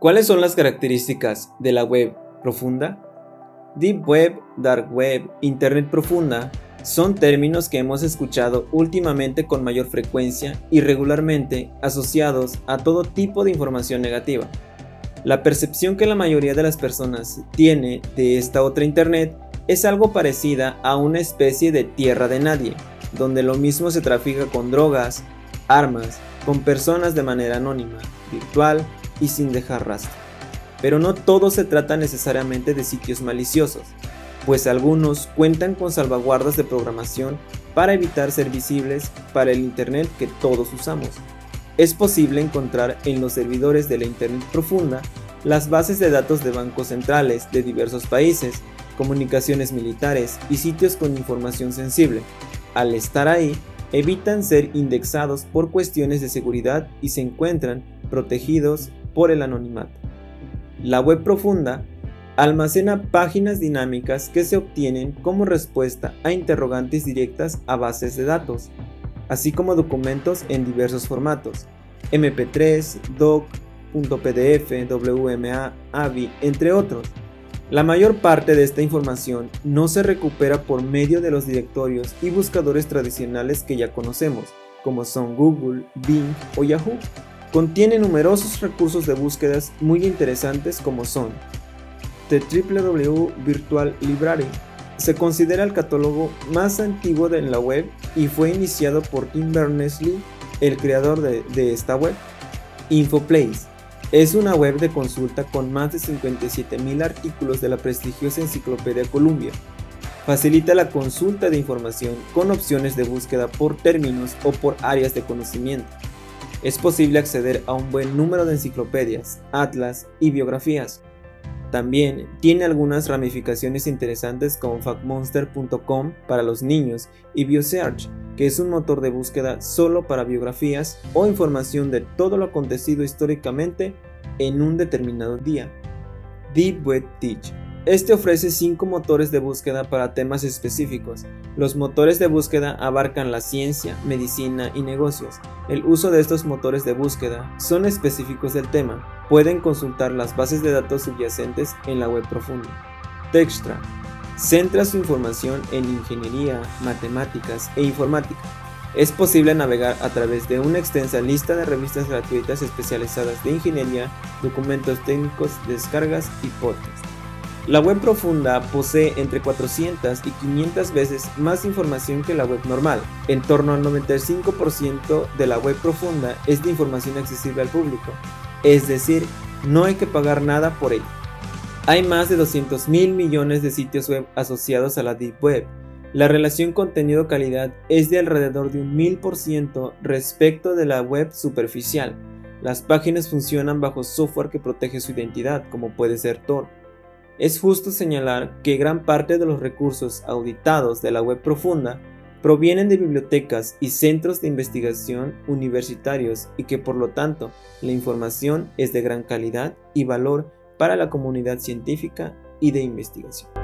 ¿Cuáles son las características de la web profunda? Deep Web, Dark Web, Internet profunda son términos que hemos escuchado últimamente con mayor frecuencia y regularmente asociados a todo tipo de información negativa. La percepción que la mayoría de las personas tiene de esta otra Internet es algo parecida a una especie de tierra de nadie, donde lo mismo se trafica con drogas, armas, con personas de manera anónima, virtual y sin dejar rastro. Pero no todo se trata necesariamente de sitios maliciosos, pues algunos cuentan con salvaguardas de programación para evitar ser visibles para el Internet que todos usamos. Es posible encontrar en los servidores de la Internet profunda las bases de datos de bancos centrales de diversos países, comunicaciones militares y sitios con información sensible. Al estar ahí, evitan ser indexados por cuestiones de seguridad y se encuentran protegidos por el anonimato. La web profunda almacena páginas dinámicas que se obtienen como respuesta a interrogantes directas a bases de datos, así como documentos en diversos formatos, MP3, DOC, .pdf, WMA, AVI, entre otros. La mayor parte de esta información no se recupera por medio de los directorios y buscadores tradicionales que ya conocemos, como son Google, Bing o Yahoo. Contiene numerosos recursos de búsquedas muy interesantes como son The Virtual Library. Se considera el catálogo más antiguo de la web y fue iniciado por Tim Berners-Lee, el creador de, de esta web. InfoPlace es una web de consulta con más de 57.000 artículos de la prestigiosa Enciclopedia Columbia. Facilita la consulta de información con opciones de búsqueda por términos o por áreas de conocimiento es posible acceder a un buen número de enciclopedias, atlas y biografías. También tiene algunas ramificaciones interesantes como factmonster.com para los niños y Biosearch, que es un motor de búsqueda solo para biografías o información de todo lo acontecido históricamente en un determinado día. Deep Web Teach este ofrece cinco motores de búsqueda para temas específicos. Los motores de búsqueda abarcan la ciencia, medicina y negocios. El uso de estos motores de búsqueda son específicos del tema. Pueden consultar las bases de datos subyacentes en la web profunda. Textra centra su información en ingeniería, matemáticas e informática. Es posible navegar a través de una extensa lista de revistas gratuitas especializadas de ingeniería, documentos técnicos, descargas y podcasts. La web profunda posee entre 400 y 500 veces más información que la web normal. En torno al 95% de la web profunda es de información accesible al público, es decir, no hay que pagar nada por ella. Hay más de 200 mil millones de sitios web asociados a la Deep Web. La relación contenido-calidad es de alrededor de un 1000% respecto de la web superficial. Las páginas funcionan bajo software que protege su identidad, como puede ser Tor es justo señalar que gran parte de los recursos auditados de la web profunda provienen de bibliotecas y centros de investigación universitarios y que por lo tanto la información es de gran calidad y valor para la comunidad científica y de investigación.